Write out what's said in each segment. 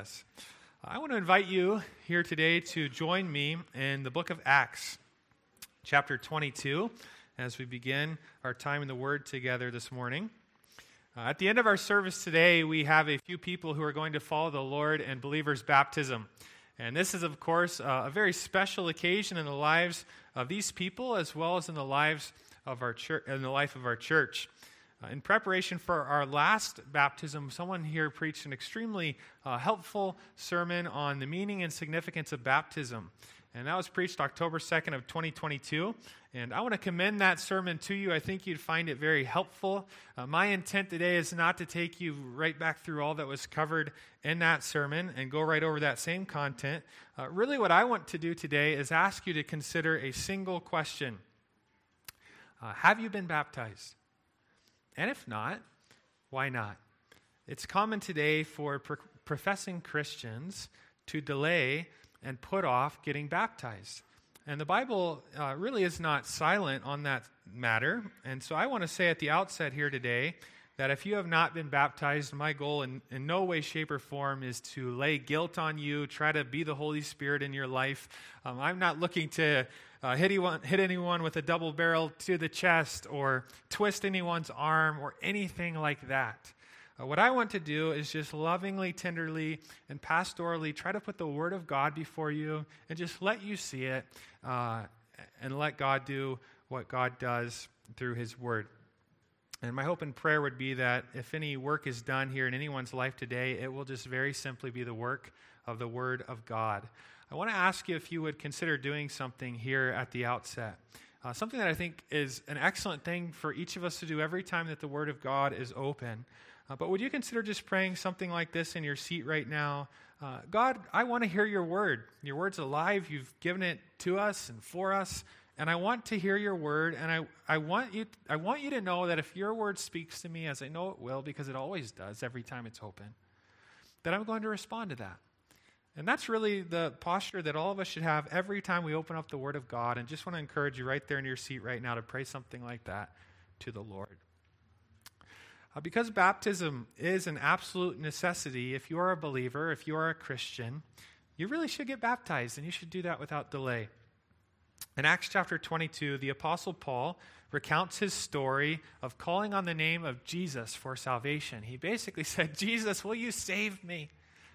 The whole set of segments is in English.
us. I want to invite you here today to join me in the book of Acts, chapter 22, as we begin our time in the Word together this morning. Uh, at the end of our service today, we have a few people who are going to follow the Lord and believers' baptism. And this is, of course, uh, a very special occasion in the lives of these people as well as in the lives of our church, in the life of our church. Uh, in preparation for our last baptism, someone here preached an extremely uh, helpful sermon on the meaning and significance of baptism. And that was preached October 2nd of 2022. And I want to commend that sermon to you. I think you'd find it very helpful. Uh, my intent today is not to take you right back through all that was covered in that sermon and go right over that same content. Uh, really, what I want to do today is ask you to consider a single question uh, Have you been baptized? And if not, why not? It's common today for pro- professing Christians to delay and put off getting baptized. And the Bible uh, really is not silent on that matter. And so I want to say at the outset here today that if you have not been baptized, my goal in, in no way, shape, or form is to lay guilt on you, try to be the Holy Spirit in your life. Um, I'm not looking to uh, hit, anyone, hit anyone with a double barrel to the chest or twist anyone's arm or anything like that. Uh, what I want to do is just lovingly, tenderly, and pastorally try to put the Word of God before you and just let you see it uh, and let God do what God does through His Word. And my hope and prayer would be that if any work is done here in anyone's life today, it will just very simply be the work of the Word of God. I want to ask you if you would consider doing something here at the outset. Uh, something that I think is an excellent thing for each of us to do every time that the Word of God is open. Uh, but would you consider just praying something like this in your seat right now? Uh, God, I want to hear your word. Your word's alive. You've given it to us and for us and I want to hear your word, and I, I, want you, I want you to know that if your word speaks to me, as I know it will, because it always does every time it's open, that I'm going to respond to that. And that's really the posture that all of us should have every time we open up the Word of God. And just want to encourage you right there in your seat right now to pray something like that to the Lord. Uh, because baptism is an absolute necessity, if you are a believer, if you are a Christian, you really should get baptized, and you should do that without delay. In Acts chapter 22, the Apostle Paul recounts his story of calling on the name of Jesus for salvation. He basically said, Jesus, will you save me?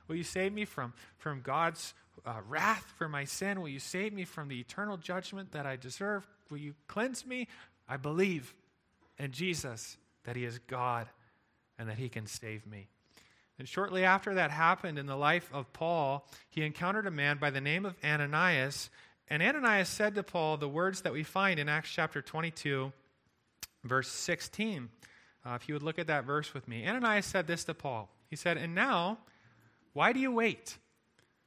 Will you save me from, from God's uh, wrath for my sin? Will you save me from the eternal judgment that I deserve? Will you cleanse me? I believe in Jesus that he is God and that he can save me. And shortly after that happened in the life of Paul, he encountered a man by the name of Ananias and Ananias said to Paul the words that we find in Acts chapter 22, verse 16. Uh, if you would look at that verse with me. Ananias said this to Paul. He said, And now, why do you wait?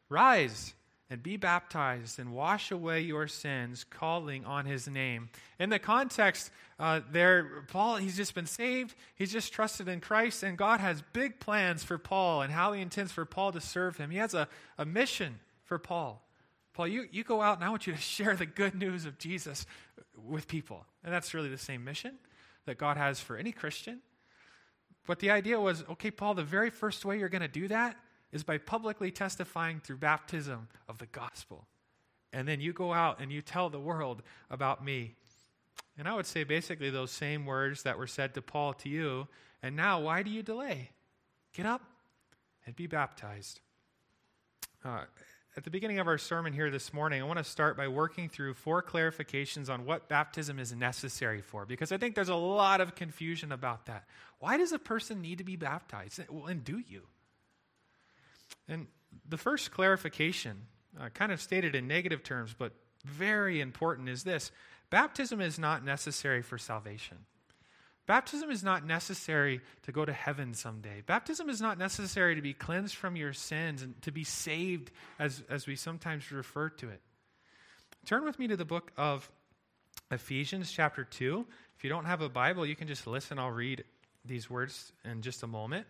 Rise and be baptized and wash away your sins, calling on his name. In the context uh, there, Paul, he's just been saved. He's just trusted in Christ, and God has big plans for Paul and how he intends for Paul to serve him. He has a, a mission for Paul. Paul, you, you go out and I want you to share the good news of Jesus with people. And that's really the same mission that God has for any Christian. But the idea was okay, Paul, the very first way you're going to do that is by publicly testifying through baptism of the gospel. And then you go out and you tell the world about me. And I would say basically those same words that were said to Paul to you. And now, why do you delay? Get up and be baptized. Uh, at the beginning of our sermon here this morning, I want to start by working through four clarifications on what baptism is necessary for, because I think there's a lot of confusion about that. Why does a person need to be baptized? Well, and do you? And the first clarification, uh, kind of stated in negative terms, but very important, is this baptism is not necessary for salvation. Baptism is not necessary to go to heaven someday. Baptism is not necessary to be cleansed from your sins and to be saved, as, as we sometimes refer to it. Turn with me to the book of Ephesians, chapter 2. If you don't have a Bible, you can just listen. I'll read these words in just a moment.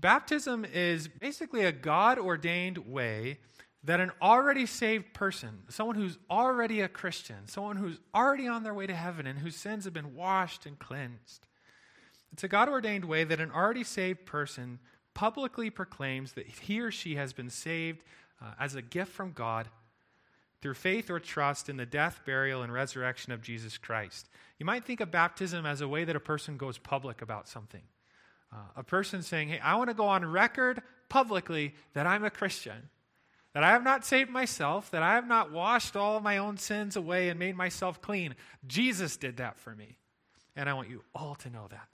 Baptism is basically a God ordained way that an already saved person, someone who's already a Christian, someone who's already on their way to heaven and whose sins have been washed and cleansed, it's a God ordained way that an already saved person publicly proclaims that he or she has been saved uh, as a gift from God through faith or trust in the death, burial, and resurrection of Jesus Christ. You might think of baptism as a way that a person goes public about something. Uh, a person saying, Hey, I want to go on record publicly that I'm a Christian, that I have not saved myself, that I have not washed all of my own sins away and made myself clean. Jesus did that for me. And I want you all to know that.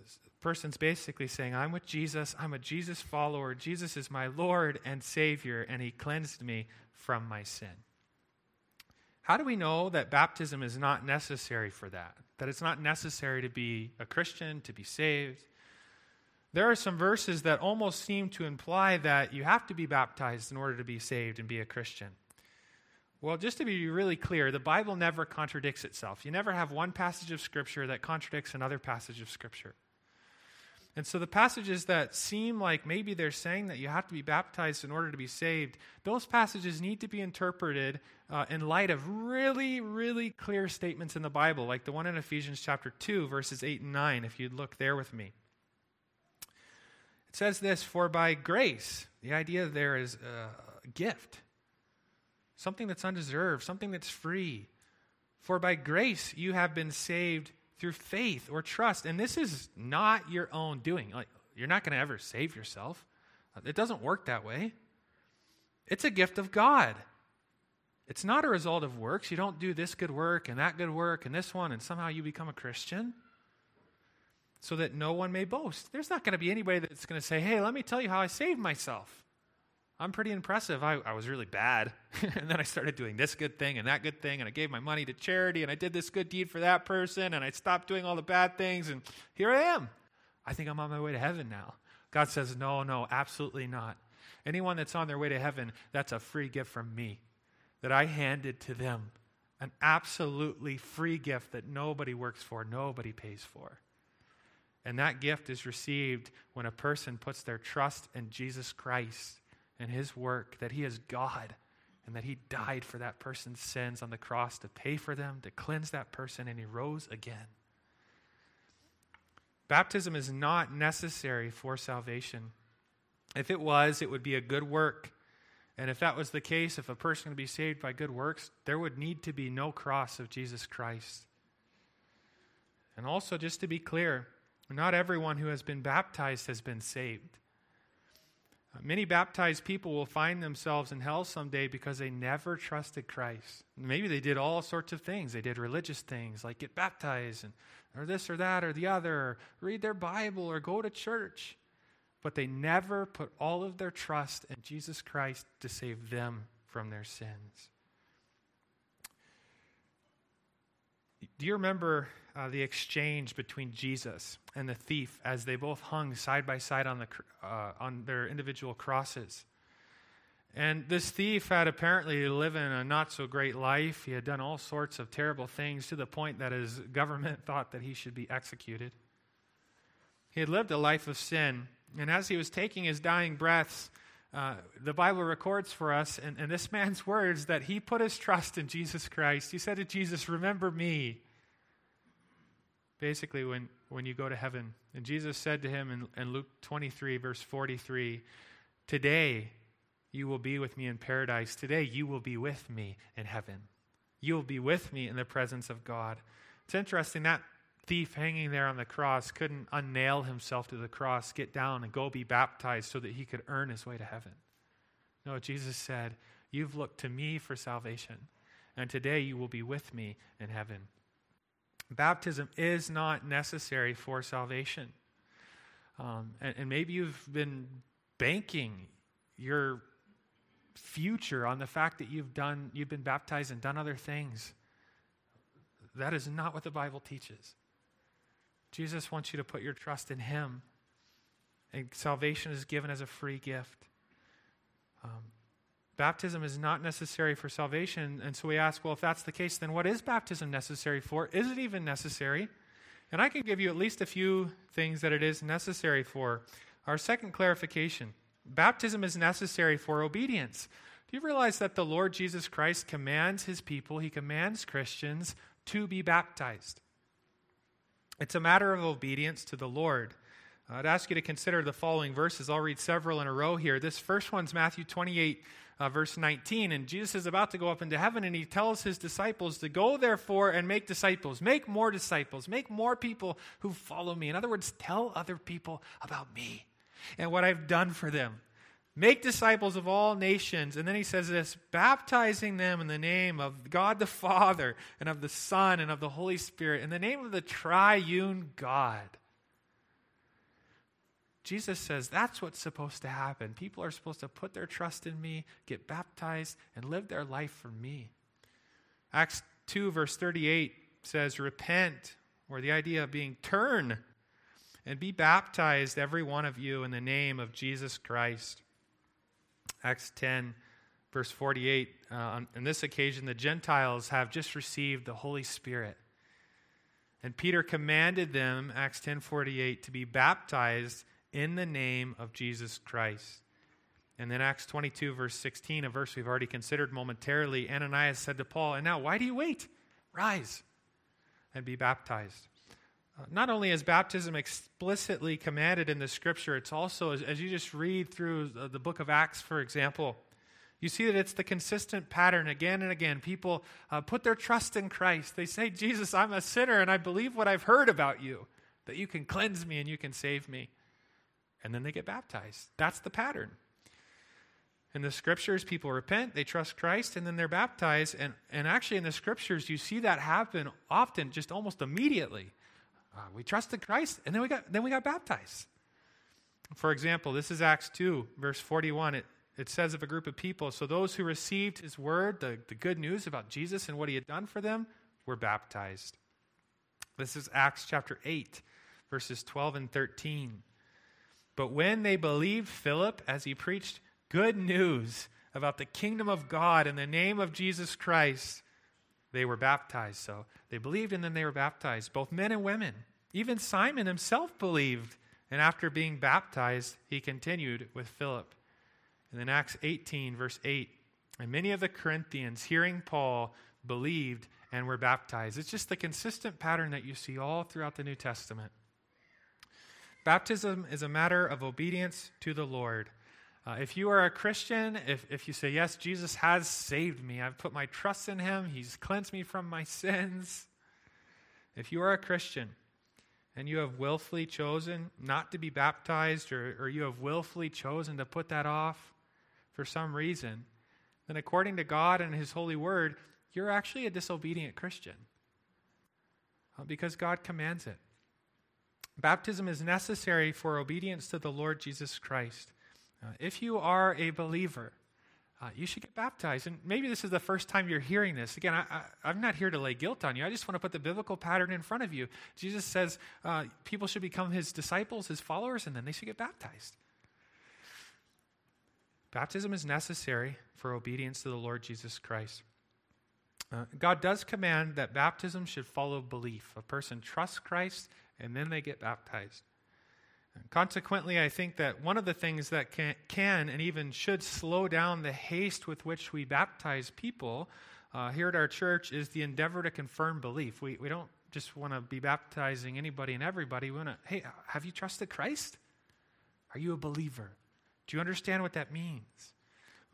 This person's basically saying, I'm with Jesus, I'm a Jesus follower, Jesus is my Lord and Savior, and He cleansed me from my sin. How do we know that baptism is not necessary for that? That it's not necessary to be a Christian, to be saved? There are some verses that almost seem to imply that you have to be baptized in order to be saved and be a Christian. Well, just to be really clear, the Bible never contradicts itself. You never have one passage of Scripture that contradicts another passage of Scripture. And so the passages that seem like maybe they're saying that you have to be baptized in order to be saved, those passages need to be interpreted uh, in light of really, really clear statements in the Bible, like the one in Ephesians chapter 2, verses 8 and 9, if you'd look there with me. It says this For by grace, the idea there is a gift something that's undeserved, something that's free. For by grace you have been saved through faith or trust. And this is not your own doing. Like you're not going to ever save yourself. Uh, it doesn't work that way. It's a gift of God. It's not a result of works. You don't do this good work and that good work and this one and somehow you become a Christian so that no one may boast. There's not going to be anybody that's going to say, "Hey, let me tell you how I saved myself." I'm pretty impressive. I, I was really bad. and then I started doing this good thing and that good thing, and I gave my money to charity, and I did this good deed for that person, and I stopped doing all the bad things, and here I am. I think I'm on my way to heaven now. God says, No, no, absolutely not. Anyone that's on their way to heaven, that's a free gift from me that I handed to them. An absolutely free gift that nobody works for, nobody pays for. And that gift is received when a person puts their trust in Jesus Christ and his work, that he is God, and that he died for that person's sins on the cross to pay for them, to cleanse that person, and he rose again. Baptism is not necessary for salvation. If it was, it would be a good work. And if that was the case, if a person could be saved by good works, there would need to be no cross of Jesus Christ. And also, just to be clear, not everyone who has been baptized has been saved. Many baptized people will find themselves in hell someday because they never trusted Christ. Maybe they did all sorts of things. They did religious things like get baptized and, or this or that or the other, or read their Bible or go to church. But they never put all of their trust in Jesus Christ to save them from their sins. Do you remember uh, the exchange between Jesus and the thief as they both hung side by side on, the, uh, on their individual crosses. And this thief had apparently lived in a not so great life. He had done all sorts of terrible things to the point that his government thought that he should be executed. He had lived a life of sin. And as he was taking his dying breaths, uh, the Bible records for us, in, in this man's words, that he put his trust in Jesus Christ. He said to Jesus, Remember me basically when, when you go to heaven. And Jesus said to him in, in Luke 23, verse 43, Today you will be with me in paradise. Today you will be with me in heaven. You will be with me in the presence of God. It's interesting that thief hanging there on the cross couldn't unnail himself to the cross, get down, and go be baptized so that he could earn his way to heaven. No, Jesus said, You've looked to me for salvation, and today you will be with me in heaven. Baptism is not necessary for salvation. Um, and, and maybe you've been banking your future on the fact that you've done you've been baptized and done other things. That is not what the bible teaches. Jesus wants you to put your trust in him. And salvation is given as a free gift. Um, Baptism is not necessary for salvation. And so we ask, well, if that's the case, then what is baptism necessary for? Is it even necessary? And I can give you at least a few things that it is necessary for. Our second clarification baptism is necessary for obedience. Do you realize that the Lord Jesus Christ commands his people, he commands Christians to be baptized? It's a matter of obedience to the Lord. I'd ask you to consider the following verses. I'll read several in a row here. This first one's Matthew 28, uh, verse 19. And Jesus is about to go up into heaven, and he tells his disciples to go, therefore, and make disciples. Make more disciples. Make more people who follow me. In other words, tell other people about me and what I've done for them. Make disciples of all nations. And then he says this baptizing them in the name of God the Father, and of the Son, and of the Holy Spirit, in the name of the triune God. Jesus says that's what's supposed to happen. People are supposed to put their trust in me, get baptized, and live their life for me. Acts 2, verse 38 says, Repent, or the idea of being turn, and be baptized, every one of you, in the name of Jesus Christ. Acts 10, verse 48. Uh, on, on this occasion, the Gentiles have just received the Holy Spirit. And Peter commanded them, Acts 10:48, to be baptized in the name of Jesus Christ. And then Acts 22, verse 16, a verse we've already considered momentarily, Ananias said to Paul, And now, why do you wait? Rise and be baptized. Uh, not only is baptism explicitly commanded in the scripture, it's also, as, you just read through the, the, book of Acts, for example, you see that it's the consistent pattern again and again. People uh, put their trust in Christ. They say, Jesus, I'm a sinner and I believe what I've heard about you, that you can cleanse me and you can save me and then they get baptized. That's the pattern. In the scriptures, people repent, they trust Christ, and then they're baptized. And, and actually, in the scriptures, you see that happen often, just almost immediately. Uh, we trusted Christ, and then we, got, then we got baptized. For example, this is Acts 2, verse 41. It, it says of a group of people So those who received his word, the, the good news about Jesus and what he had done for them, were baptized. This is Acts chapter 8, verses 12 and 13. But when they believed Philip as he preached good news about the kingdom of God in the name of Jesus Christ, they were baptized. So they believed and then they were baptized, both men and women. Even Simon himself believed. And after being baptized, he continued with Philip. And then Acts 18, verse 8. And many of the Corinthians, hearing Paul, believed and were baptized. It's just the consistent pattern that you see all throughout the New Testament. Baptism is a matter of obedience to the Lord. Uh, if you are a Christian, if, if you say, Yes, Jesus has saved me, I've put my trust in him, he's cleansed me from my sins. If you are a Christian and you have willfully chosen not to be baptized, or, or you have willfully chosen to put that off for some reason, then according to God and his holy word, you're actually a disobedient Christian uh, because God commands it. Baptism is necessary for obedience to the Lord Jesus Christ. Uh, if you are a believer, uh, you should get baptized. And maybe this is the first time you're hearing this. Again, I, am not here to lay guilt on you. I just want to put the biblical pattern in front of you. Jesus says uh, people should become his disciples, his followers, and then they should get baptized. Baptism is necessary for obedience to the Lord Jesus Christ. Uh, God does command that baptism should follow belief. A person trusts Christ and then they get baptized. Consequently, I think that one of the things that can, can, and even should slow down the haste with which we baptize people uh, here at our church is the endeavor to confirm belief. We, we don't just want to be baptizing anybody and everybody. We want to, hey, have you trusted Christ? Are you a believer? Do you understand what that means?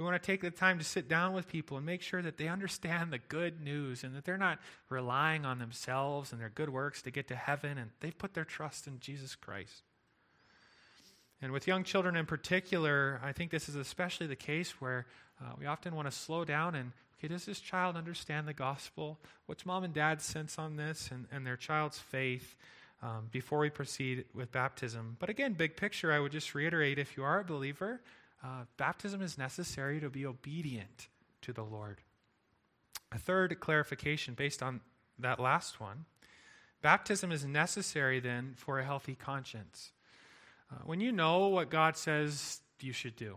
We want to take the time to sit down with people and make sure that they understand the good news and that they're not relying on themselves and their good works to get to heaven and they've put their trust in Jesus Christ. And with young children in particular, I think this is especially the case where uh, we often want to slow down and, okay, does this child understand the gospel? What's mom and dad's sense on this and, and their child's faith um, before we proceed with baptism? But again, big picture, I would just reiterate if you are a believer, uh, baptism is necessary to be obedient to the Lord. A third clarification based on that last one baptism is necessary then for a healthy conscience. Uh, when you know what God says you should do,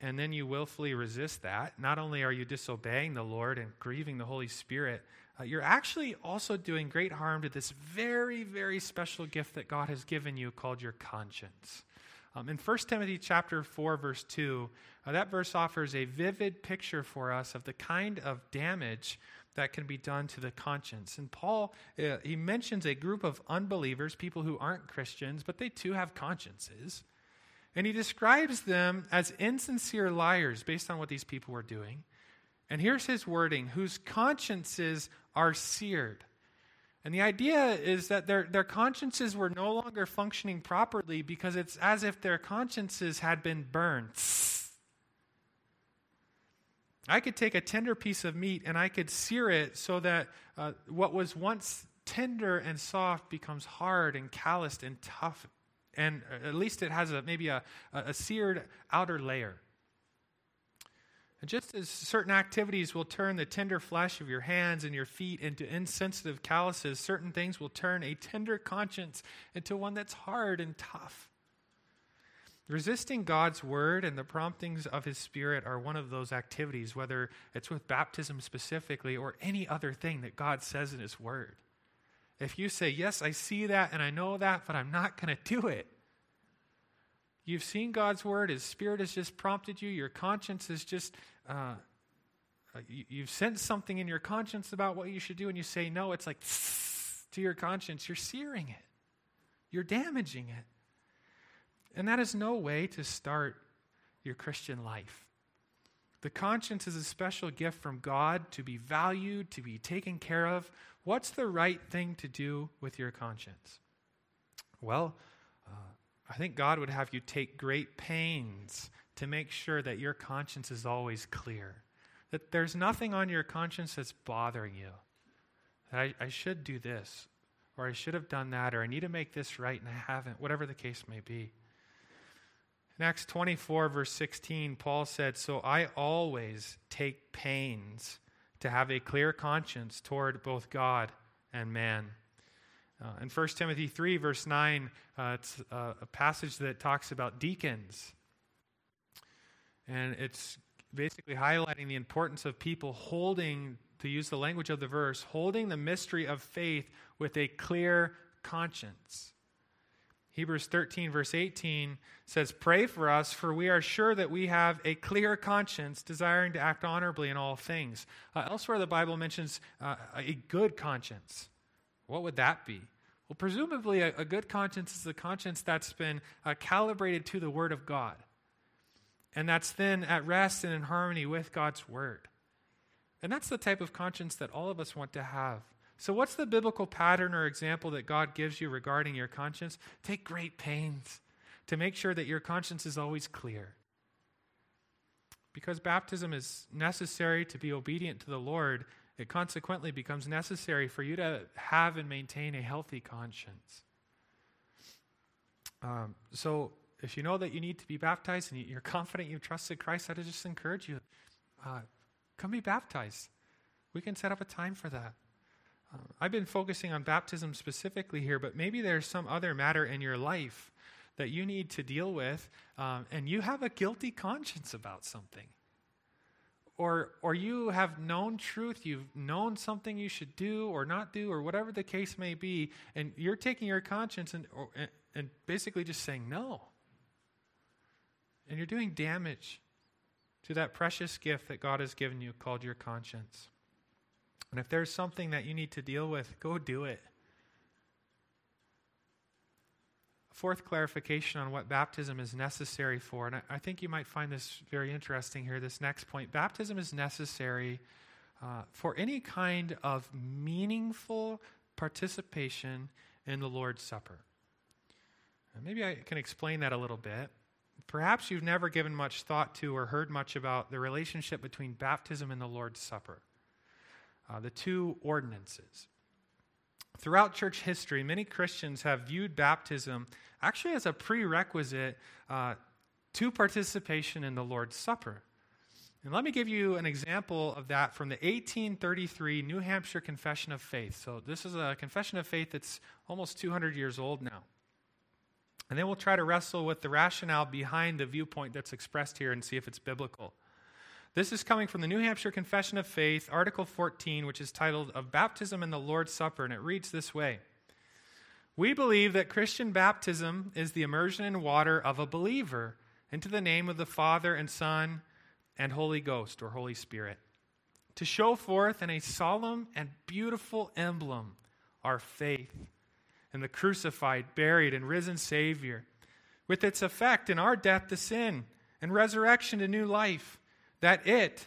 and then you willfully resist that, not only are you disobeying the Lord and grieving the Holy Spirit, uh, you're actually also doing great harm to this very, very special gift that God has given you called your conscience. Um, in 1 Timothy chapter 4, verse 2, uh, that verse offers a vivid picture for us of the kind of damage that can be done to the conscience. And Paul, uh, he mentions a group of unbelievers, people who aren't Christians, but they too have consciences. And he describes them as insincere liars based on what these people were doing. And here's his wording whose consciences are seared. And the idea is that their, their consciences were no longer functioning properly because it's as if their consciences had been burned. I could take a tender piece of meat and I could sear it so that uh, what was once tender and soft becomes hard and calloused and tough. And at least it has a, maybe a, a seared outer layer. And just as certain activities will turn the tender flesh of your hands and your feet into insensitive calluses, certain things will turn a tender conscience into one that's hard and tough. Resisting God's word and the promptings of his spirit are one of those activities, whether it's with baptism specifically or any other thing that God says in his word. If you say, Yes, I see that and I know that, but I'm not going to do it, You've seen God's word, His Spirit has just prompted you, your conscience is just, uh, uh you, have sensed something in your conscience about what you should do, and you say no, it's like to your conscience. You're searing it, you're damaging it. And that is no way to start your Christian life. The conscience is a special gift from God to be valued, to be taken care of. What's the right thing to do with your conscience? Well, I think God would have you take great pains to make sure that your conscience is always clear, that there's nothing on your conscience that's bothering you. That I, I should do this, or I should have done that, or I need to make this right and I haven't, whatever the case may be. In Acts 24, verse 16, Paul said, So I always take pains to have a clear conscience toward both God and man. Uh, in 1 Timothy 3, verse 9, uh, it's uh, a passage that talks about deacons. And it's basically highlighting the importance of people holding, to use the language of the verse, holding the mystery of faith with a clear conscience. Hebrews 13, verse 18 says, Pray for us, for we are sure that we have a clear conscience, desiring to act honorably in all things. Uh, elsewhere, the Bible mentions uh, a good conscience. What would that be? Well, presumably, a, a good conscience is a conscience that's been uh, calibrated to the Word of God, and that's then at rest and in harmony with God's Word. And that's the type of conscience that all of us want to have. So, what's the biblical pattern or example that God gives you regarding your conscience? Take great pains to make sure that your conscience is always clear. Because baptism is necessary to be obedient to the Lord, it consequently becomes necessary for you to have and maintain a healthy conscience. Um, so, if you know that you need to be baptized and you're confident you've trusted Christ, I'd just encourage you uh, come be baptized. We can set up a time for that. Uh, I've been focusing on baptism specifically here, but maybe there's some other matter in your life that you need to deal with, um, and you have a guilty conscience about something or, or you have known truth, you've known something you should do or not do, or whatever the case may be, and you're taking your conscience and, or, and basically just saying no. And you're doing damage to that precious gift that God has given you called your conscience. And if there's something that you need to deal with, go do it. fourth clarification on what baptism is necessary for, and I, I, think you might find this very interesting here, this next point. Baptism is necessary uh, for any kind of meaningful participation in the Lord's Supper. Maybe I can explain that a little bit. Perhaps you've never given much thought to or heard much about the relationship between baptism and the Lord's Supper, uh, the two ordinances. Throughout church history, many Christians have viewed baptism actually as a prerequisite uh, to participation in the Lord's Supper. And let me give you an example of that from the 1833 New Hampshire Confession of Faith. So, this is a confession of faith that's almost 200 years old now. And then we'll try to wrestle with the rationale behind the viewpoint that's expressed here and see if it's biblical. This is coming from the New Hampshire Confession of Faith, Article 14, which is titled Of Baptism and the Lord's Supper, and it reads this way We believe that Christian baptism is the immersion in water of a believer into the name of the Father and Son and Holy Ghost or Holy Spirit. to show forth in a solemn and beautiful emblem our faith in the crucified, buried, and risen Savior, with its effect in our death to sin and resurrection to new life, that it,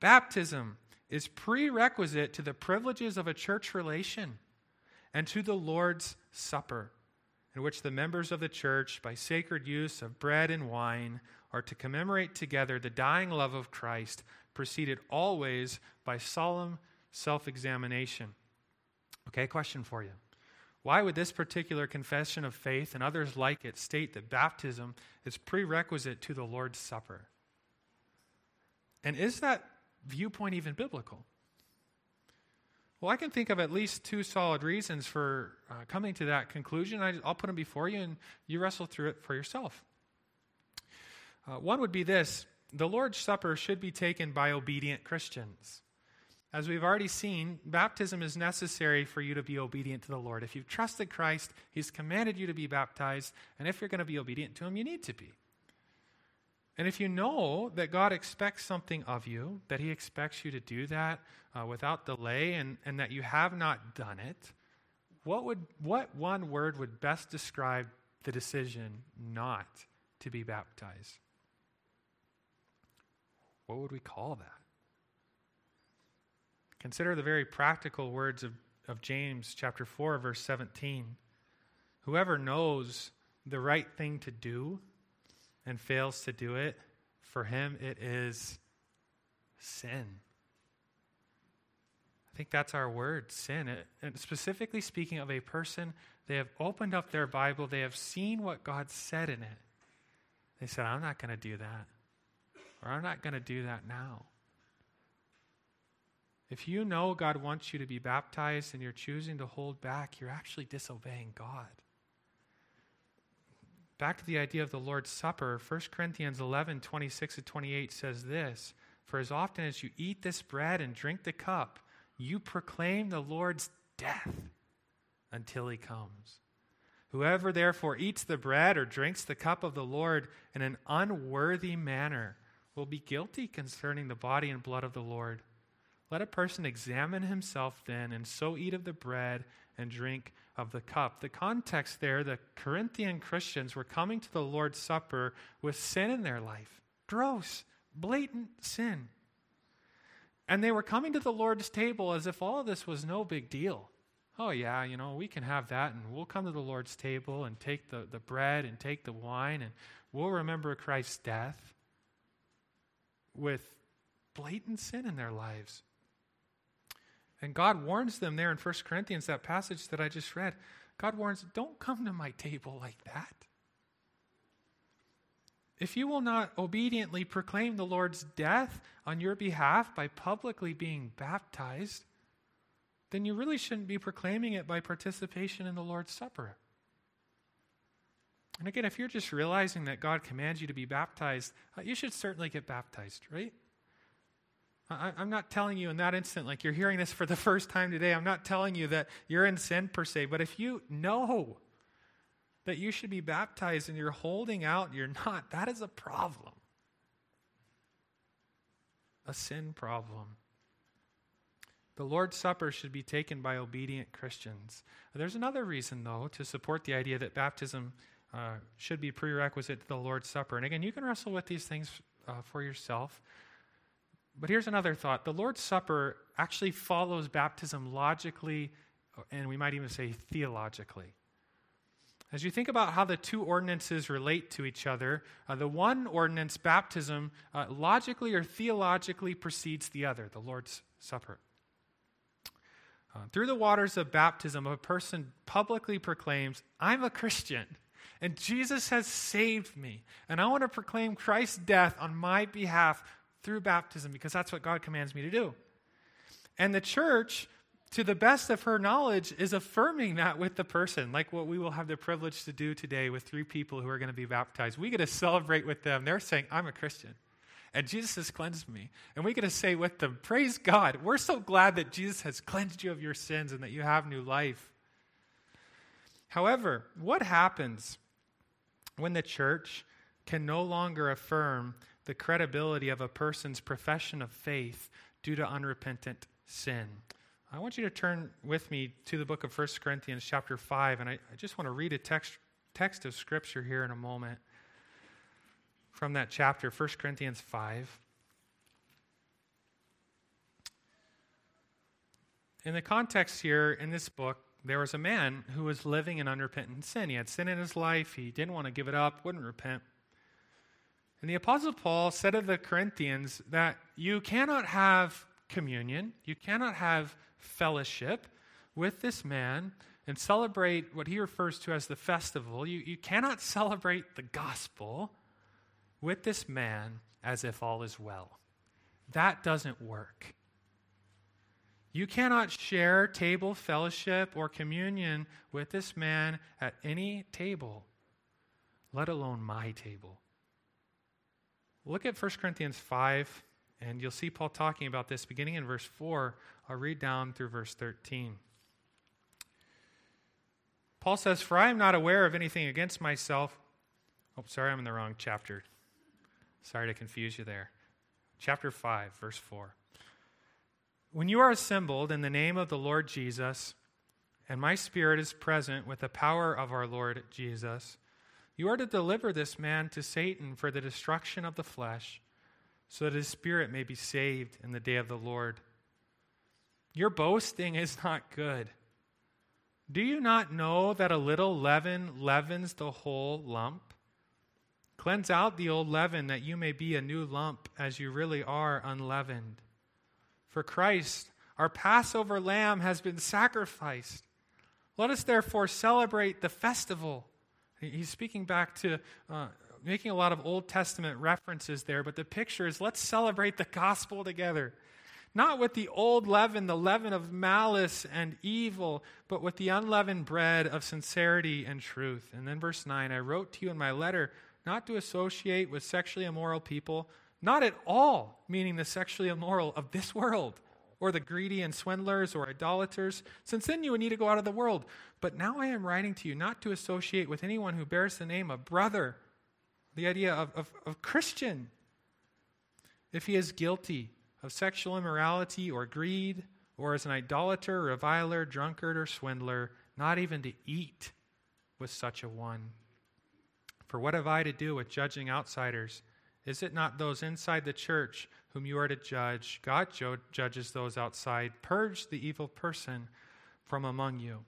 baptism, is prerequisite to the privileges of a church relation and to the Lord's Supper, in which the members of the church, by sacred use of bread and wine, are to commemorate together the dying love of Christ, preceded always by solemn self examination. Okay, question for you. Why would this particular confession of faith and others like it state that baptism is prerequisite to the Lord's Supper? And is that viewpoint even biblical? Well, I can think of at least two solid reasons for uh, coming to that conclusion. I, will put them before you and you wrestle through it for yourself. Uh, one would be this the Lord's Supper should be taken by obedient Christians. As we've already seen, baptism is necessary for you to be obedient to the Lord. If you've trusted Christ, He's commanded you to be baptized, and if you're going to be obedient to Him, you need to be. And if you know that God expects something of you, that He expects you to do that uh, without delay, and, and that you have not done it, what, would, what one word would best describe the decision not to be baptized? What would we call that? Consider the very practical words of, of James chapter 4, verse 17. Whoever knows the right thing to do and fails to do it, for him it is sin. I think that's our word, sin. It, and specifically speaking of a person, they have opened up their Bible, they have seen what God said in it. They said, I'm not going to do that. Or I'm not going to do that now. If you know God wants you to be baptized and you're choosing to hold back, you're actually disobeying God. Back to the idea of the Lord's Supper, 1 Corinthians 11 26 to 28 says this For as often as you eat this bread and drink the cup, you proclaim the Lord's death until he comes. Whoever therefore eats the bread or drinks the cup of the Lord in an unworthy manner will be guilty concerning the body and blood of the Lord. Let a person examine himself then, and so eat of the bread and drink of the cup. The context there, the Corinthian Christians were coming to the Lord's Supper with sin in their life gross, blatant sin. And they were coming to the Lord's table as if all of this was no big deal. Oh, yeah, you know, we can have that, and we'll come to the Lord's table and take the, the bread and take the wine, and we'll remember Christ's death with blatant sin in their lives. And God warns them there in 1 Corinthians, that passage that I just read. God warns, don't come to my table like that. If you will not obediently proclaim the Lord's death on your behalf by publicly being baptized, then you really shouldn't be proclaiming it by participation in the Lord's Supper. And again, if you're just realizing that God commands you to be baptized, uh, you should certainly get baptized, right? I, am not telling you in that instant, like you're hearing this for the first time today, I'm not telling you that you're in sin per se, but if you know that you should be baptized and you're holding out, you're not, that is a problem. A sin problem. The Lord's Supper should be taken by obedient Christians. There's another reason, though, to support the idea that baptism uh, should be prerequisite to the Lord's Supper. And again, you can wrestle with these things uh, for yourself. But here's another thought the Lord's Supper actually follows baptism logically, and we might even say theologically. As you think about how the two ordinances relate to each other, uh, the one ordinance, baptism, uh, logically or theologically precedes the other, the Lord's Supper. Uh, through the waters of baptism, a person publicly proclaims, I'm a Christian, and Jesus has saved me, and I want to proclaim Christ's death on my behalf through baptism because that's what God commands me to do. And the church, to the best of her knowledge, is affirming that with the person, like what we will have the privilege to do today with three people who are going to be baptized. We get to celebrate with them. They're saying, I'm a Christian. And Jesus has cleansed me. And we get to say with them, Praise God. We're so glad that Jesus has cleansed you of your sins and that you have new life. However, what happens when the church can no longer affirm the credibility of a person's profession of faith due to unrepentant sin. I want you to turn with me to the book of 1 Corinthians, chapter 5, and I, I just want to read a text, text of scripture here in a moment from that chapter, 1 Corinthians 5. In the context here in this book, there was a man who was living in unrepentant sin. He had sin in his life. He didn't want to give it up, wouldn't repent. And the Apostle Paul said to the Corinthians that you cannot have communion, you cannot have fellowship with this man and celebrate what he refers to as the festival. You, you cannot celebrate the gospel with this man as if all is well. That doesn't work. You cannot share table fellowship or communion with this man at any table, let alone my table. Look at 1 Corinthians 5, and you'll see Paul talking about this beginning in verse 4. I'll read down through verse 13. Paul says, For I am not aware of anything against myself. Oh, sorry, I'm in the wrong chapter. Sorry to confuse you there. Chapter 5, verse 4. When you are assembled in the name of the Lord Jesus, and my spirit is present with the power of our Lord Jesus, you are to deliver this man to Satan for the destruction of the flesh, so that his spirit may be saved in the day of the Lord. Your boasting is not good. Do you not know that a little leaven leavens the whole lump? Cleanse out the old leaven that you may be a new lump as you really are unleavened. For Christ, our Passover lamb, has been sacrificed. Let us therefore celebrate the festival. He's speaking back to uh, making a lot of Old Testament references there, but the picture is let's celebrate the gospel together. Not with the old leaven, the leaven of malice and evil, but with the unleavened bread of sincerity and truth. And then verse 9 I wrote to you in my letter not to associate with sexually immoral people not at all meaning the sexually immoral of this world, or the greedy and swindlers or idolaters, since then you would need to go out of the world. But now I am writing to you not to associate with anyone who bears the name of brother, the idea of, of, of Christian, if he is guilty of sexual immorality or greed, or as an idolater, reviler, drunkard, or swindler, not even to eat with such a one. For what have I to do with judging outsiders? Is it not those inside the church whom you are to judge? God judges those outside. Purge the evil person from among you.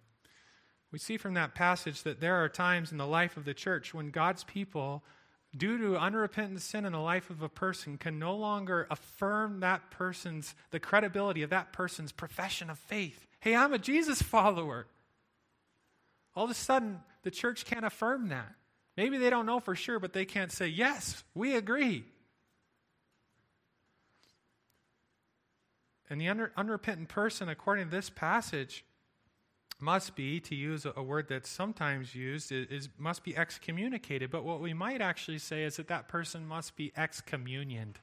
We see from that passage that there are times in the life of the church when God's people, due to unrepentant sin in the life of a person, can no longer affirm that person's, the credibility of that person's profession of faith. Hey, I'm a Jesus follower. All of a sudden, the church can't affirm that. Maybe they don't know for sure, but they can't say, Yes, we agree. And the unrepentant person, according to this passage, must be, to use a, word that's sometimes used, is, is, must be excommunicated. But what we might actually say is that that person must be excommunioned.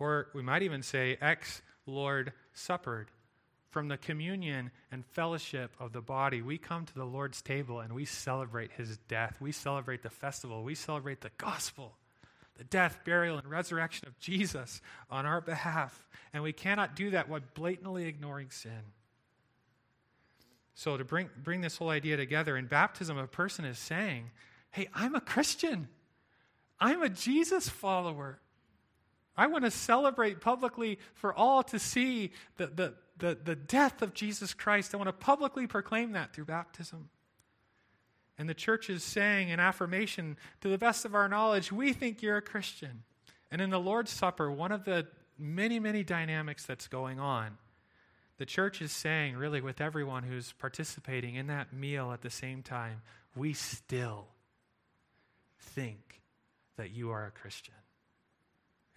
Or we might even say ex Lord suppered from the communion and fellowship of the body, we come to the Lord's table and we celebrate his death. We celebrate the festival. We celebrate the gospel, the death, burial, and resurrection of Jesus on our behalf. And we cannot do that while blatantly ignoring sin. So, to bring, bring this whole idea together, in baptism, a person is saying, Hey, I'm a Christian. I'm a Jesus follower. I want to celebrate publicly for all to see the, the, the, the death of Jesus Christ. I want to publicly proclaim that through baptism. And the church is saying in affirmation, to the best of our knowledge, we think you're a Christian. And in the Lord's Supper, one of the many, many dynamics that's going on, the church is saying, really, with everyone who's participating in that meal at the same time, we still think that you are a Christian.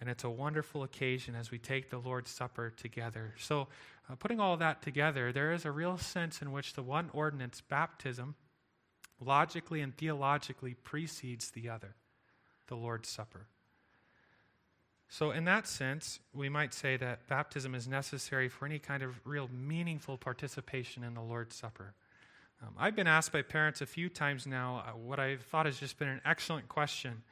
And it's a wonderful occasion as we take the Lord's Supper together. So, uh, putting all that together, there is a real sense in which the one ordinance, baptism, logically and theologically precedes the other, the Lord's Supper. So, in that sense, we might say that baptism is necessary for any kind of real meaningful participation in the Lord's Supper. Um, I've been asked by parents a few times now uh, what I thought has just been an excellent question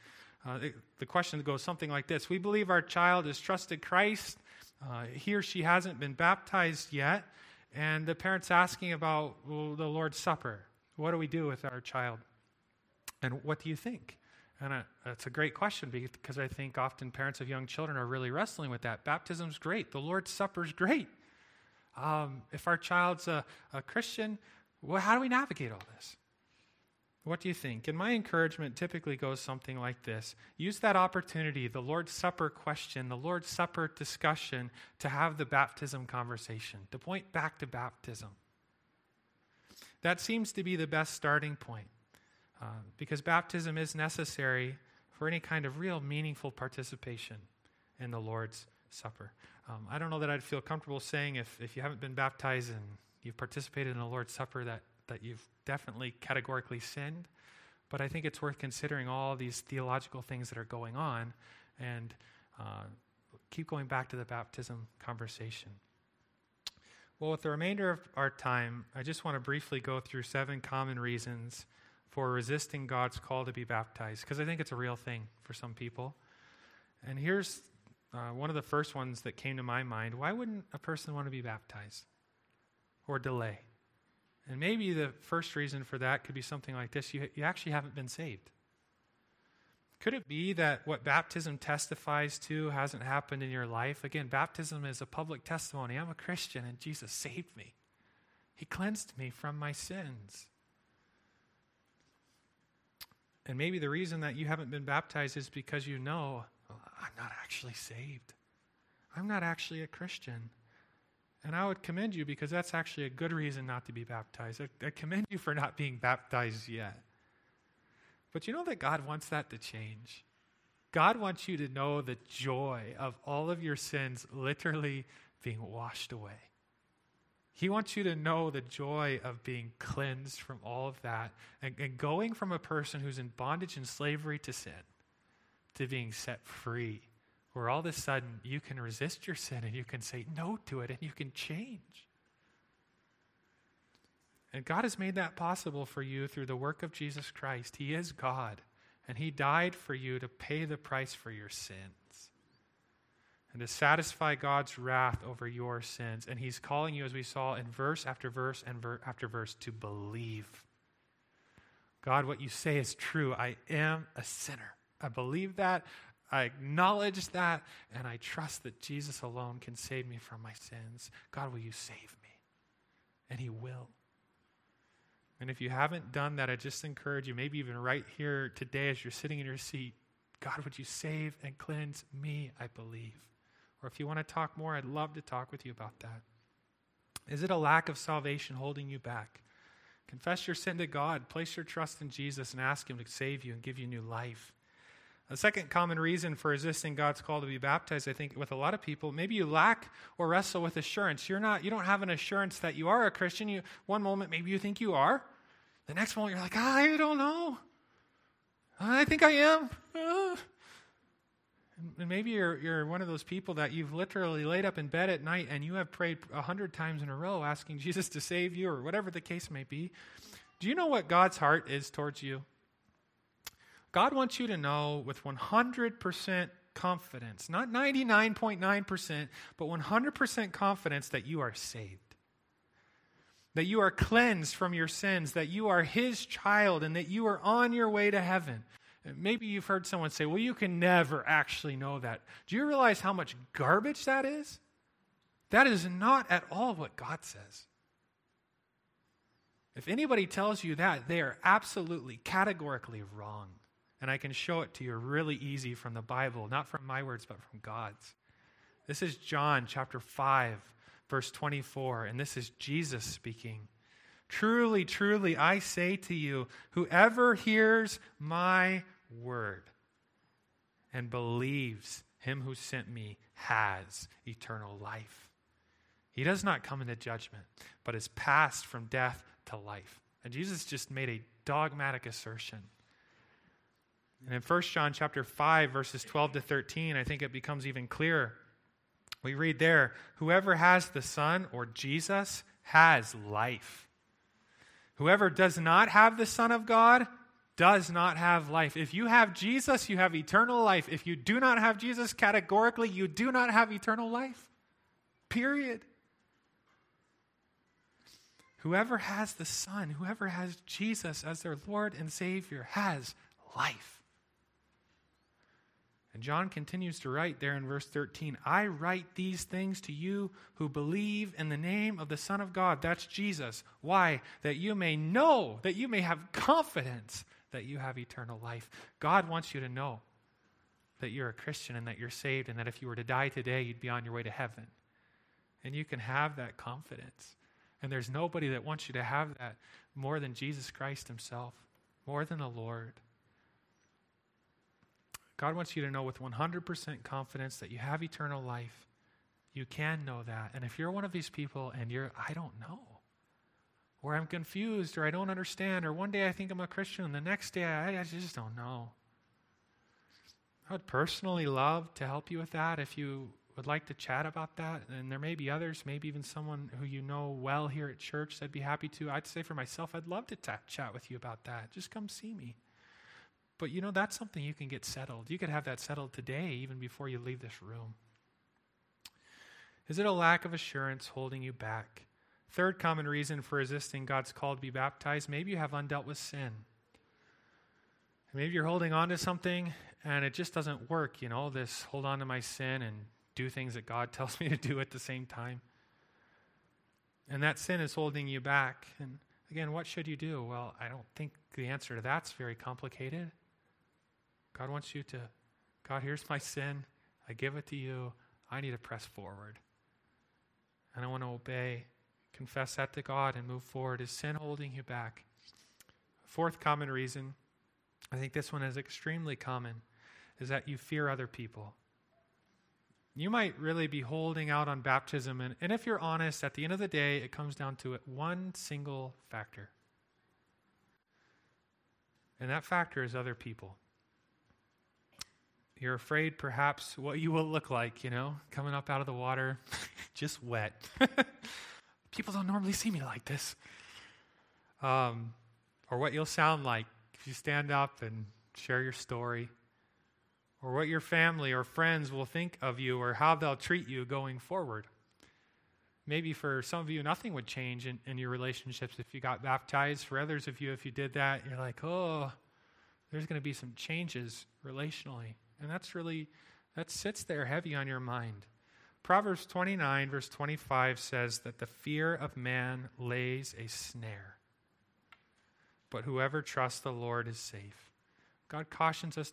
Uh, the question goes something like this We believe our child has trusted Christ. Uh, he or she hasn't been baptized yet. And the parent's asking about well, the Lord's Supper. What do we do with our child? And what do you think? And I, that's a great question because I think often parents of young children are really wrestling with that. Baptism's great, the Lord's Supper's great. Um, if our child's a, a Christian, well, how do we navigate all this? What do you think? And my encouragement typically goes something like this use that opportunity, the Lord's Supper question, the Lord's Supper discussion, to have the baptism conversation, to point back to baptism. That seems to be the best starting point uh, because baptism is necessary for any kind of real meaningful participation in the Lord's Supper. Um, I don't know that I'd feel comfortable saying if, if you haven't been baptized and you've participated in the Lord's Supper that, that you've definitely categorically sinned. But I think it's worth considering all these theological things that are going on and uh, keep going back to the baptism conversation. Well, with the remainder of our time, I just want to briefly go through seven common reasons for resisting God's call to be baptized, because I think it's a real thing for some people. And here's uh, one of the first ones that came to my mind. Why wouldn't a person want to be baptized or delay? And maybe the first reason for that could be something like this you, you actually haven't been saved. Could it be that what baptism testifies to hasn't happened in your life? Again, baptism is a public testimony. I'm a Christian and Jesus saved me. He cleansed me from my sins. And maybe the reason that you haven't been baptized is because you know, I'm not actually saved. I'm not actually a Christian. And I would commend you because that's actually a good reason not to be baptized. I, I, commend you for not being baptized yet. But you know that God wants that to change. God wants you to know the joy of all of your sins literally being washed away. He wants you to know the joy of being cleansed from all of that and, and going from a person who's in bondage and slavery to sin to being set free where all of a sudden you can resist your sin and you can say no to it and you can change. And God has made that possible for you through the work of Jesus Christ. He is God, and He died for you to pay the price for your sins and to satisfy God's wrath over your sins. And He's calling you, as we saw in verse after verse and ver- after verse, to believe. God, what you say is true. I am a sinner. I believe that. I acknowledge that and I trust that Jesus alone can save me from my sins. God, will you save me? And He will. And if you haven't done that, I just encourage you, maybe even right here today as you're sitting in your seat, God, would you save and cleanse me? I believe. Or if you want to talk more, I'd love to talk with you about that. Is it a lack of salvation holding you back? Confess your sin to God, place your trust in Jesus, and ask Him to save you and give you new life. A second common reason for resisting God's call to be baptized, I think, with a lot of people, maybe you lack or wrestle with assurance. You're not, you don't have an assurance that you are a Christian. You, one moment, maybe you think you are. The next moment, you're like, I don't know. I think I am. Uh. And maybe you're, you're one of those people that you've literally laid up in bed at night and you have prayed a hundred times in a row asking Jesus to save you or whatever the case may be. Do you know what God's heart is towards you? God wants you to know with 100% confidence, not 99.9%, but 100% confidence that you are saved. That you are cleansed from your sins, that you are His child, and that you are on your way to heaven. Maybe you've heard someone say, Well, you can never actually know that. Do you realize how much garbage that is? That is not at all what God says. If anybody tells you that, they are absolutely, categorically wrong. And I can show it to you really easy from the Bible, not from my words, but from God's. This is John chapter 5, verse 24, and this is Jesus speaking. Truly, truly, I say to you, whoever hears my word and believes him who sent me has eternal life. He does not come into judgment, but is passed from death to life. And Jesus just made a dogmatic assertion. And in 1 John chapter 5 verses 12 to 13, I think it becomes even clearer. We read there, whoever has the Son or Jesus has life. Whoever does not have the Son of God does not have life. If you have Jesus, you have eternal life. If you do not have Jesus, categorically, you do not have eternal life. Period. Whoever has the Son, whoever has Jesus as their Lord and Savior, has life. And John continues to write there in verse 13 I write these things to you who believe in the name of the Son of God. That's Jesus. Why? That you may know, that you may have confidence that you have eternal life. God wants you to know that you're a Christian and that you're saved, and that if you were to die today, you'd be on your way to heaven. And you can have that confidence. And there's nobody that wants you to have that more than Jesus Christ Himself, more than the Lord. God wants you to know with 100% confidence that you have eternal life. You can know that. And if you're one of these people and you're, I don't know, or I'm confused, or I don't understand, or one day I think I'm a Christian, and the next day I, I just don't know. I would personally love to help you with that if you would like to chat about that. And there may be others, maybe even someone who you know well here at church that'd be happy to. I'd say for myself, I'd love to t- chat with you about that. Just come see me. But you know, that's something you can get settled. You could have that settled today, even before you leave this room. Is it a lack of assurance holding you back? Third common reason for resisting God's call to be baptized maybe you have undealt with sin. Maybe you're holding on to something and it just doesn't work, you know, this hold on to my sin and do things that God tells me to do at the same time. And that sin is holding you back. And again, what should you do? Well, I don't think the answer to that's very complicated. God wants you to, God, here's my sin. I give it to you. I need to press forward. And I want to obey confess that to God and move forward. Is sin holding you back? Fourth common reason, I think this one is extremely common, is that you fear other people. You might really be holding out on baptism, and, and if you're honest, at the end of the day, it comes down to it one single factor. And that factor is other people. You're afraid, perhaps, what you will look like, you know, coming up out of the water, just wet. People don't normally see me like this. Um, or what you'll sound like if you stand up and share your story. Or what your family or friends will think of you or how they'll treat you going forward. Maybe for some of you, nothing would change in, in your relationships if you got baptized. For others of you, if you did that, you're like, oh, there's going to be some changes relationally. And that's really, that sits there heavy on your mind. Proverbs 29, verse 25 says that the fear of man lays a snare, but whoever trusts the Lord is safe. God cautions us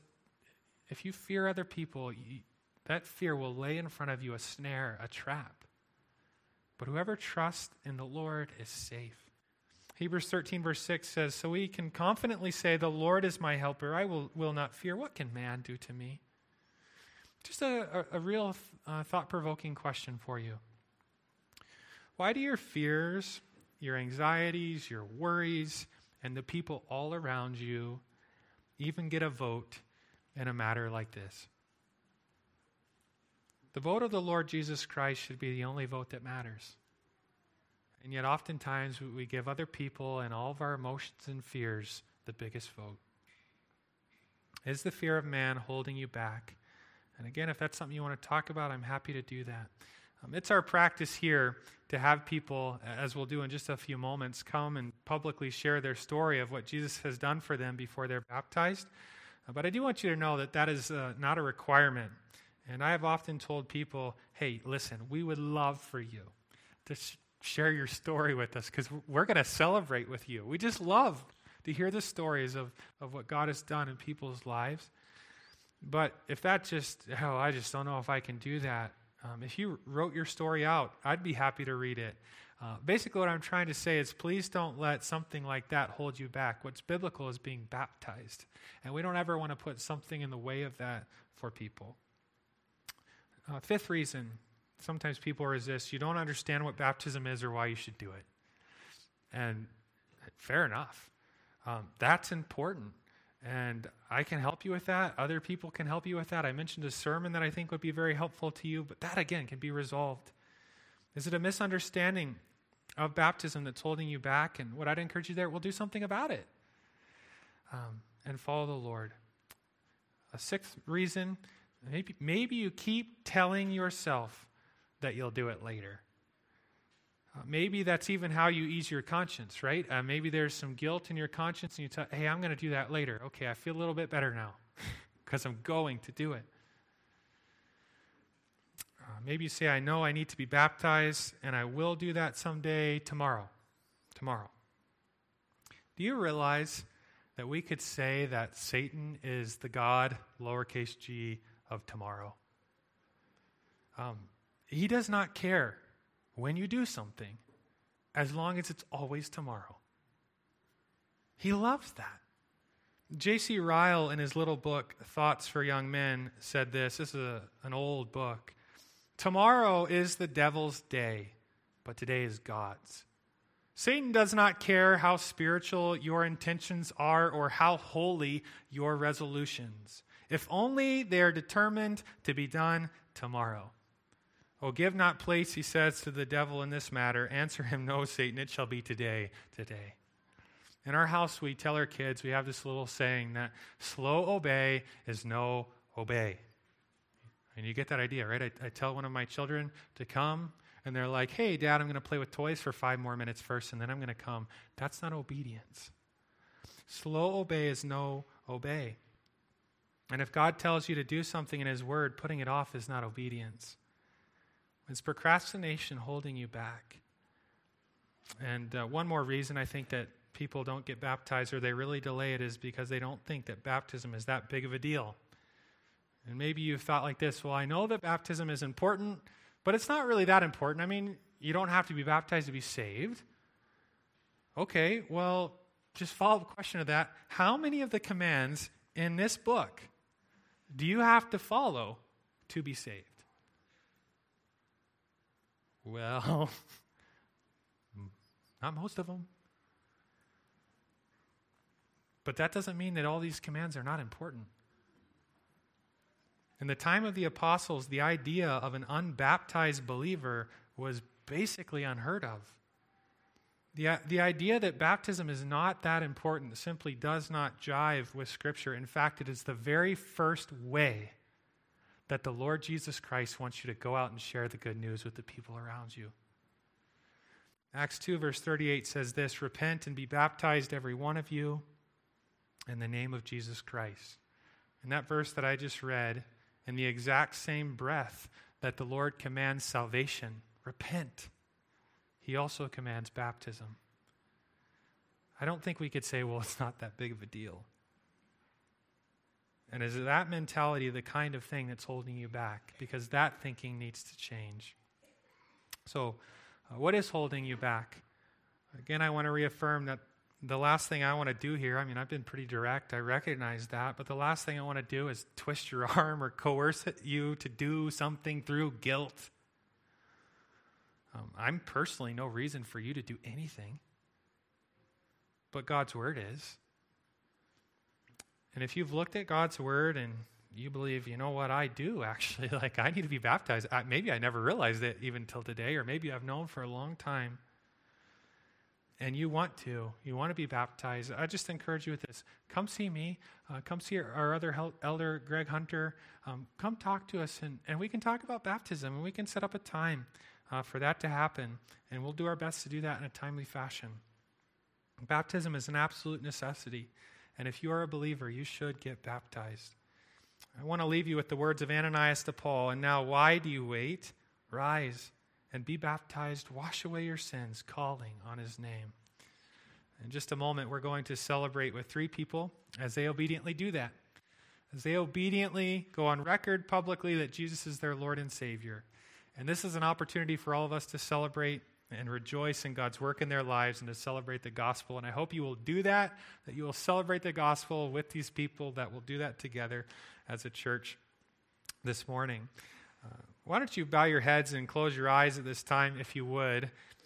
if you fear other people, you, that fear will lay in front of you a snare, a trap. But whoever trusts in the Lord is safe. Hebrews 13, verse 6 says, So we can confidently say, The Lord is my helper. I will, will not fear. What can man do to me? Just a, a, a real uh, thought provoking question for you. Why do your fears, your anxieties, your worries, and the people all around you even get a vote in a matter like this? The vote of the Lord Jesus Christ should be the only vote that matters. And yet, oftentimes, we give other people and all of our emotions and fears the biggest vote. Is the fear of man holding you back and again, if that's something you want to talk about, I'm happy to do that. Um, it's our practice here to have people, as we'll do in just a few moments, come and publicly share their story of what Jesus has done for them before they're baptized. Uh, but I do want you to know that that is uh, not a requirement. And I have often told people, hey, listen, we would love for you to sh- share your story with us because we're going to celebrate with you. We just love to hear the stories of, of what God has done in people's lives. But if that just, oh, I just don't know if I can do that. Um, if you wrote your story out, I'd be happy to read it. Uh, basically, what I'm trying to say is please don't let something like that hold you back. What's biblical is being baptized. And we don't ever want to put something in the way of that for people. Uh, fifth reason sometimes people resist you don't understand what baptism is or why you should do it. And fair enough. Um, that's important. And I can help you with that. Other people can help you with that. I mentioned a sermon that I think would be very helpful to you, but that again can be resolved. Is it a misunderstanding of baptism that's holding you back? And what I'd encourage you there, we'll do something about it. Um, and follow the Lord. A sixth reason, maybe, maybe you keep telling yourself that you'll do it later. Uh, maybe that's even how you ease your conscience, right? Uh, maybe there's some guilt in your conscience and you tell, hey, I'm going to do that later. Okay, I feel a little bit better now because I'm going to do it. Uh, maybe you say, I know I need to be baptized and I will do that someday tomorrow. Tomorrow. Do you realize that we could say that Satan is the God, lowercase g, of tomorrow? Um, he does not care when you do something as long as it's always tomorrow. He loves that. J.C. Ryle, in his little book, Thoughts for Young Men, said this. This is a, an old book. Tomorrow is the devil's day, but today is God's. Satan does not care how spiritual your intentions are or how holy your resolutions, if only they are determined to be done tomorrow. Oh, give not place, he says, to the devil in this matter. Answer him, No, Satan, it shall be today, today. In our house, we tell our kids, we have this little saying that slow obey is no obey. And you get that idea, right? I, I tell one of my children to come and they're like, hey, dad, I'm going to play with toys for five more minutes first, and then I'm going to come. That's not obedience. Slow obey is no obey. And if God tells you to do something in His Word, putting it off is not obedience. It's procrastination holding you back. And uh, one more reason I think that people don't get baptized or they really delay it is because they don't think that baptism is that big of a deal. And maybe you've thought like this well, I know that baptism is important, but it's not really that important. I mean, you don't have to be baptized to be saved. Okay, well, just follow up question of that. How many of the commands in this book do you have to follow to be saved? Well, not most of them. But that doesn't mean that all these commands are not important. In the time of the apostles, the idea of an unbaptized believer was basically unheard of. The, the idea that baptism is not that important simply does not jive with Scripture. In fact, it is the very first way that the Lord Jesus Christ wants you to go out and share the good news with the people around you. Acts 2, verse 38 says this Repent and be baptized, every one of you, in the name of Jesus Christ. And that verse that I just read in the exact same breath that the Lord commands salvation repent, he also commands baptism. I don't think we could say, well, it's not that big of a deal. And is that mentality the kind of thing that's holding you back? Because that thinking needs to change. So, uh, what is holding you back? Again, I want to reaffirm that the last thing I want to do here, I mean, I've been pretty direct, I recognize that, but the last thing I want to do is twist your arm or coerce you to do something through guilt. Um, I'm personally no reason for you to do anything, but God's word is. And if you've looked at God's word and you believe, you know what, I do actually, like I need to be baptized. I, maybe I never realized it even till today, or maybe I've known for a long time and you want to, you want to be baptized, I just encourage you with this. Come see me. Uh, come see our, our other elder, Greg Hunter. Um, come talk to us, and, and we can talk about baptism, and we can set up a time uh, for that to happen, and we'll do our best to do that in a timely fashion. Baptism is an absolute necessity, and if you are a believer, you should get baptized. I want to leave you with the words of Ananias to Paul, and now why do you wait? Rise and be baptized, wash away your sins, calling on his name. In just a moment, we're going to celebrate with three people as they obediently do that. As they obediently go on record publicly that Jesus is their Lord and Savior. And this is an opportunity for all of us to celebrate and rejoice in God's work in their lives and to celebrate the gospel. And I hope you will do that, that you will celebrate the gospel with these people, that will do that together as a church this morning. Uh, why don't you bow your heads and close your eyes at this time, if you would?